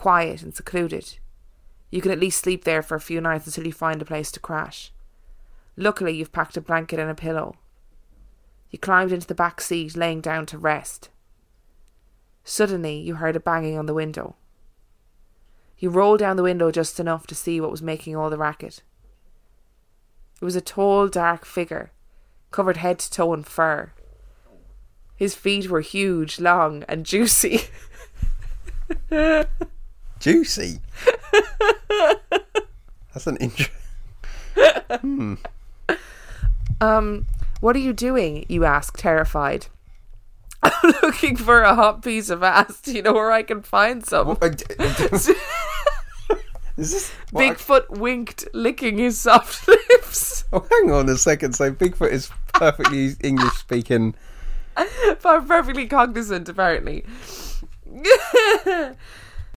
quiet and secluded. You can at least sleep there for a few nights until you find a place to crash. Luckily, you've packed a blanket and a pillow. You climbed into the back seat, laying down to rest. Suddenly, you heard a banging on the window. You rolled down the window just enough to see what was making all the racket. It was a tall, dark figure, covered head to toe in fur. His feet were huge, long, and juicy. Juicy. That's an intro. hmm. Um, what are you doing? You ask, terrified. I'm looking for a hot piece of ass. Do you know where I can find some? What- d- d- Is this? what I- Bigfoot winked, licking his soft lips. oh, hang on a second. So Bigfoot is perfectly English speaking. but I'm perfectly cognizant, apparently.